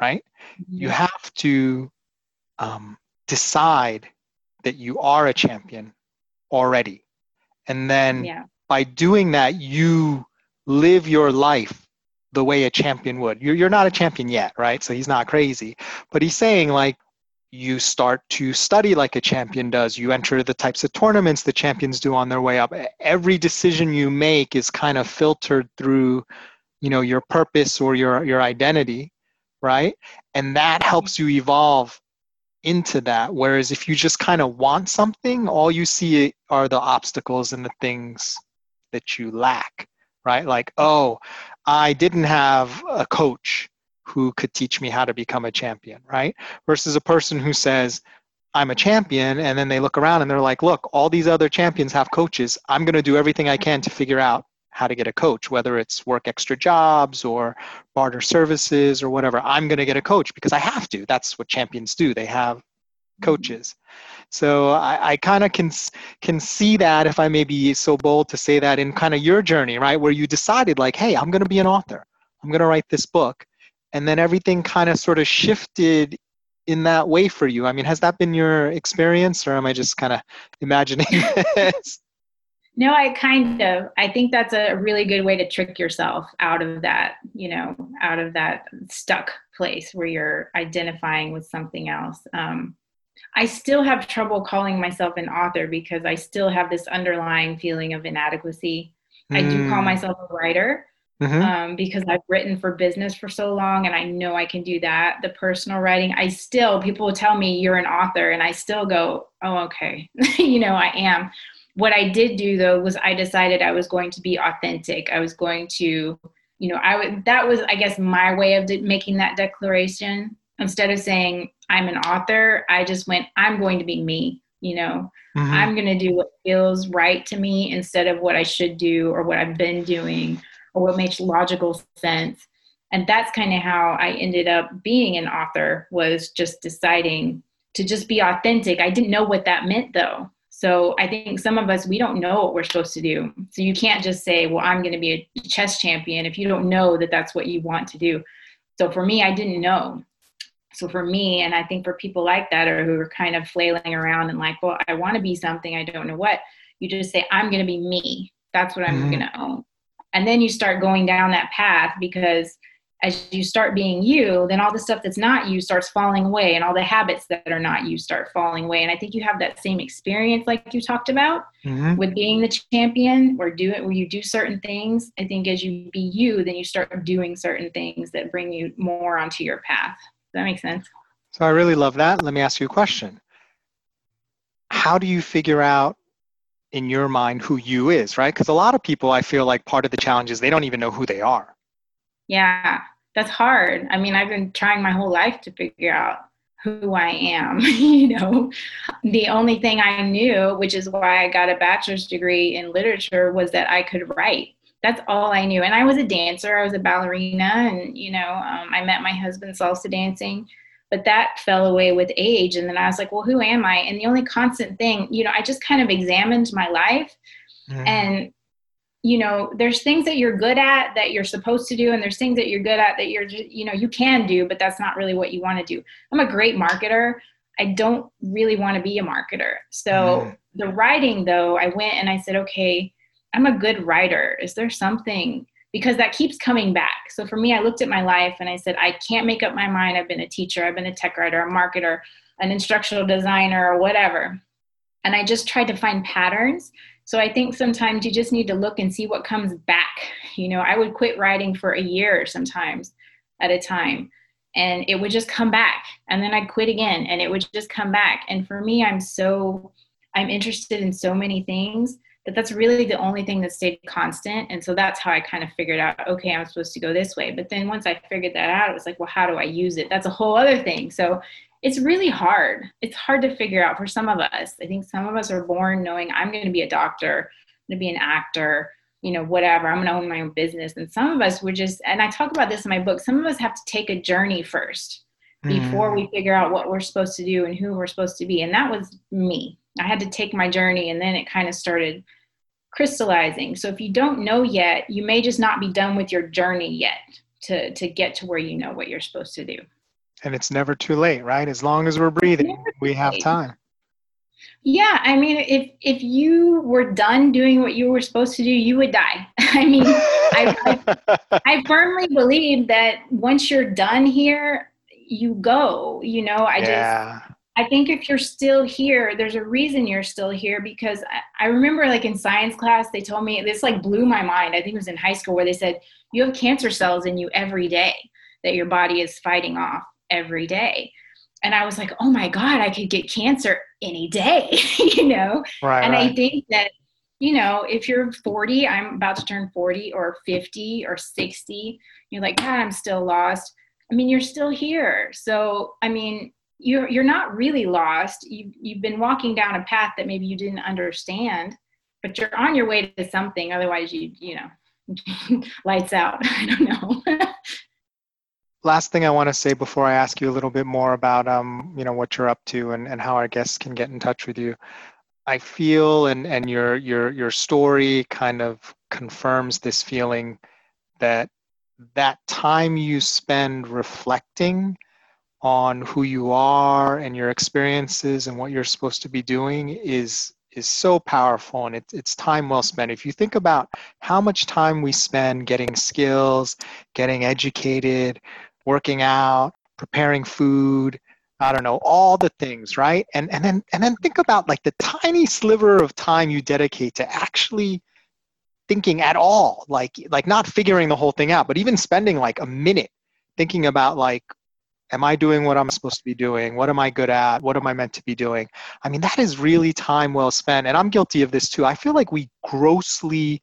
S1: right? You have to um, decide that you are a champion already. And then
S2: yeah.
S1: by doing that, you live your life the way a champion would. You're, you're not a champion yet, right? So he's not crazy. But he's saying, like, you start to study like a champion does. You enter the types of tournaments the champions do on their way up. Every decision you make is kind of filtered through, you know, your purpose or your, your identity, right? And that helps you evolve into that. Whereas if you just kind of want something, all you see are the obstacles and the things that you lack, right? Like, oh, I didn't have a coach who could teach me how to become a champion, right? Versus a person who says, I'm a champion, and then they look around and they're like, look, all these other champions have coaches. I'm going to do everything I can to figure out how to get a coach, whether it's work extra jobs or barter services or whatever. I'm going to get a coach because I have to. That's what champions do. They have mm-hmm. coaches. So I, I kind of can can see that if I may be so bold to say that in kind of your journey, right, where you decided like, hey, I'm going to be an author. I'm going to write this book, and then everything kind of sort of shifted in that way for you. I mean, has that been your experience, or am I just kind of imagining this?
S2: No, I kind of. I think that's a really good way to trick yourself out of that, you know, out of that stuck place where you're identifying with something else. Um, I still have trouble calling myself an author because I still have this underlying feeling of inadequacy. Mm. I do call hmm. myself a writer mm-hmm. um, because I've written for business for so long and I know I can do that. The personal writing, I still, people will tell me you're an author, and I still go, oh, okay. you know, I am. What I did do though was I decided I was going to be authentic. I was going to, you know, I would, that was, I guess, my way of de- making that declaration. Instead of saying I'm an author, I just went, I'm going to be me. You know, mm-hmm. I'm going to do what feels right to me instead of what I should do or what I've been doing or what makes logical sense. And that's kind of how I ended up being an author was just deciding to just be authentic. I didn't know what that meant though. So I think some of us, we don't know what we're supposed to do. So you can't just say, well, I'm going to be a chess champion if you don't know that that's what you want to do. So for me, I didn't know. So for me, and I think for people like that or who are kind of flailing around and like, well, I want to be something, I don't know what, you just say, I'm going to be me. That's what I'm mm-hmm. going to own. And then you start going down that path because – as you start being you, then all the stuff that's not you starts falling away, and all the habits that are not you start falling away. And I think you have that same experience, like you talked about, mm-hmm. with being the champion, or do it where you do certain things. I think as you be you, then you start doing certain things that bring you more onto your path. Does that make sense?
S1: So I really love that. Let me ask you a question. How do you figure out in your mind who you is, right? Because a lot of people, I feel like part of the challenge is they don't even know who they are.
S2: Yeah that's hard. I mean, I've been trying my whole life to figure out who I am. you know, the only thing I knew, which is why I got a bachelor's degree in literature, was that I could write. That's all I knew. And I was a dancer, I was a ballerina, and, you know, um, I met my husband salsa dancing. But that fell away with age. And then I was like, well, who am I? And the only constant thing, you know, I just kind of examined my life. Mm. And you know there's things that you're good at that you're supposed to do and there's things that you're good at that you're just you know you can do but that's not really what you want to do. I'm a great marketer. I don't really want to be a marketer. So mm. the writing though i went and i said okay i'm a good writer. Is there something because that keeps coming back. So for me i looked at my life and i said i can't make up my mind. I've been a teacher. I've been a tech writer a marketer an instructional designer or whatever. And i just tried to find patterns so I think sometimes you just need to look and see what comes back. You know, I would quit writing for a year sometimes at a time and it would just come back and then I'd quit again and it would just come back. And for me, I'm so I'm interested in so many things that that's really the only thing that stayed constant. And so that's how I kind of figured out, okay, I'm supposed to go this way. But then once I figured that out, it was like, well, how do I use it? That's a whole other thing. So it's really hard. It's hard to figure out for some of us. I think some of us are born knowing I'm going to be a doctor, I'm going to be an actor, you know, whatever. I'm going to own my own business. And some of us would just, and I talk about this in my book, some of us have to take a journey first before mm. we figure out what we're supposed to do and who we're supposed to be. And that was me. I had to take my journey and then it kind of started crystallizing. So if you don't know yet, you may just not be done with your journey yet to, to get to where you know what you're supposed to do
S1: and it's never too late, right? As long as we're breathing, we have time.
S2: Yeah, I mean, if if you were done doing what you were supposed to do, you would die. I mean, I, I, I firmly believe that once you're done here, you go. You know, I yeah. just I think if you're still here, there's a reason you're still here because I, I remember like in science class, they told me this like blew my mind. I think it was in high school where they said you have cancer cells in you every day that your body is fighting off every day. And i was like oh my god i could get cancer any day you know? Right, and right. i think that you know if you're 40 i'm about to turn 40 or 50 or 60 you're like god i'm still lost. I mean you're still here. So i mean you're you're not really lost. You've, you've been walking down a path that maybe you didn't understand but you're on your way to something. Otherwise you you know lights out. I don't know
S1: last thing I want to say before I ask you a little bit more about um, you know what you're up to and, and how our guests can get in touch with you. I feel and and your your your story kind of confirms this feeling that that time you spend reflecting on who you are and your experiences and what you're supposed to be doing is is so powerful and it, it's time well spent. If you think about how much time we spend getting skills, getting educated, working out, preparing food, I don't know, all the things, right? And and then and then think about like the tiny sliver of time you dedicate to actually thinking at all, like like not figuring the whole thing out, but even spending like a minute thinking about like am i doing what i'm supposed to be doing? What am i good at? What am i meant to be doing? I mean that is really time well spent and i'm guilty of this too. I feel like we grossly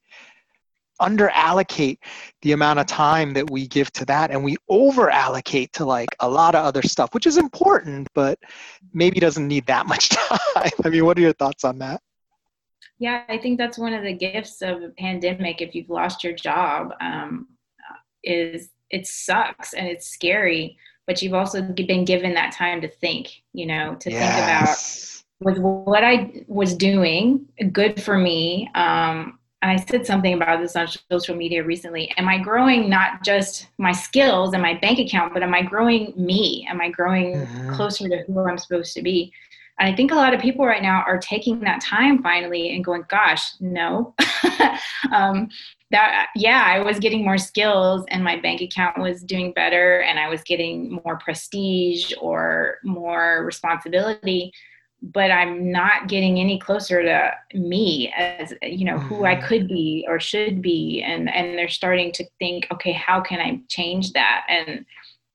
S1: under allocate the amount of time that we give to that and we over allocate to like a lot of other stuff which is important but maybe doesn't need that much time i mean what are your thoughts on that
S2: yeah i think that's one of the gifts of a pandemic if you've lost your job um, is it sucks and it's scary but you've also been given that time to think you know to yes. think about with what i was doing good for me um, and I said something about this on social media recently. Am I growing not just my skills and my bank account, but am I growing me? Am I growing mm-hmm. closer to who I'm supposed to be? And I think a lot of people right now are taking that time finally and going, gosh, no. um, that yeah, I was getting more skills and my bank account was doing better and I was getting more prestige or more responsibility but I'm not getting any closer to me as you know who I mm-hmm. could be or should be and and they're starting to think okay how can I change that and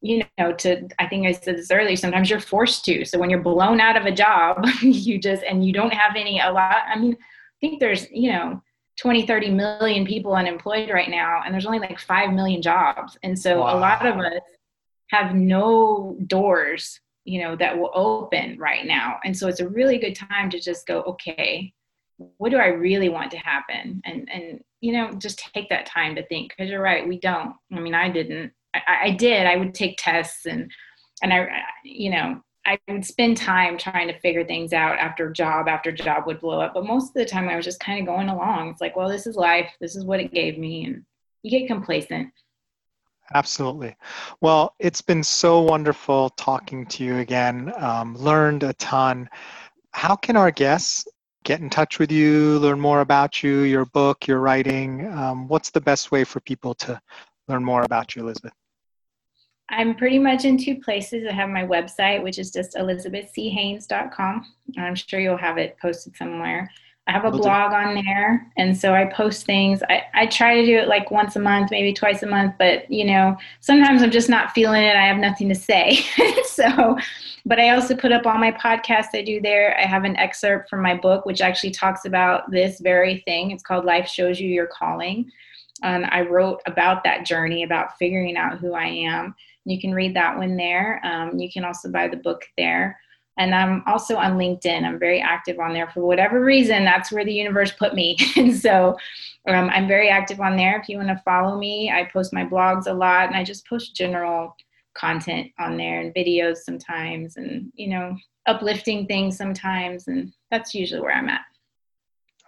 S2: you know to I think I said this earlier sometimes you're forced to so when you're blown out of a job you just and you don't have any a lot I mean I think there's you know 20 30 million people unemployed right now and there's only like 5 million jobs and so wow. a lot of us have no doors you know that will open right now. And so it's a really good time to just go okay what do i really want to happen? And and you know just take that time to think because you're right we don't. I mean i didn't. I, I did. I would take tests and and i you know i would spend time trying to figure things out after job after job would blow up. But most of the time i was just kind of going along. It's like well this is life. This is what it gave me. And you get complacent
S1: Absolutely. Well, it's been so wonderful talking to you again. Um, learned a ton. How can our guests get in touch with you, learn more about you, your book, your writing? Um, what's the best way for people to learn more about you, Elizabeth?
S2: I'm pretty much in two places. I have my website, which is just elizabethchaynes.com. I'm sure you'll have it posted somewhere. I have a blog on there, and so I post things. I, I try to do it like once a month, maybe twice a month, but you know, sometimes I'm just not feeling it. I have nothing to say. so, but I also put up all my podcasts I do there. I have an excerpt from my book, which actually talks about this very thing. It's called Life Shows You Your Calling. And I wrote about that journey, about figuring out who I am. You can read that one there. Um, you can also buy the book there. And I'm also on LinkedIn. I'm very active on there for whatever reason. That's where the universe put me. and so um, I'm very active on there. If you want to follow me, I post my blogs a lot and I just post general content on there and videos sometimes and, you know, uplifting things sometimes. And that's usually where I'm at.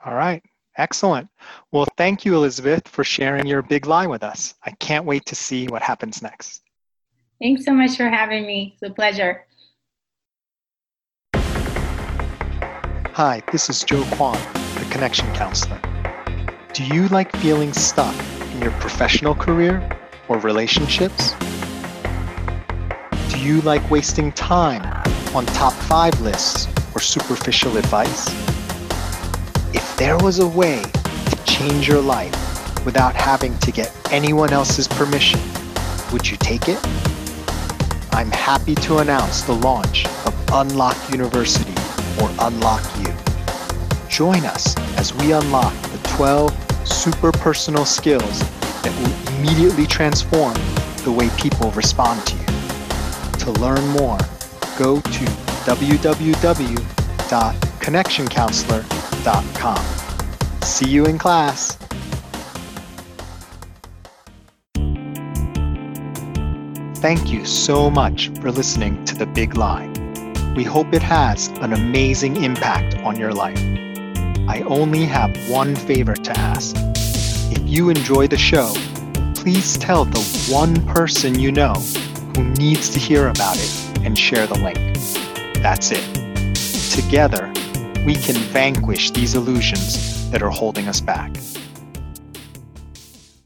S1: All right. Excellent. Well, thank you, Elizabeth, for sharing your big lie with us. I can't wait to see what happens next.
S2: Thanks so much for having me. It's a pleasure.
S1: Hi, this is Joe Kwon, the Connection Counselor. Do you like feeling stuck in your professional career or relationships? Do you like wasting time on top five lists or superficial advice? If there was a way to change your life without having to get anyone else's permission, would you take it? I'm happy to announce the launch of Unlock University or Unlock U. Join us as we unlock the 12 super personal skills that will immediately transform the way people respond to you. To learn more, go to www.connectioncounselor.com. See you in class. Thank you so much for listening to The Big Lie. We hope it has an amazing impact on your life. I only have one favor to ask. If you enjoy the show, please tell the one person you know who needs to hear about it and share the link. That's it. Together, we can vanquish these illusions that are holding us back.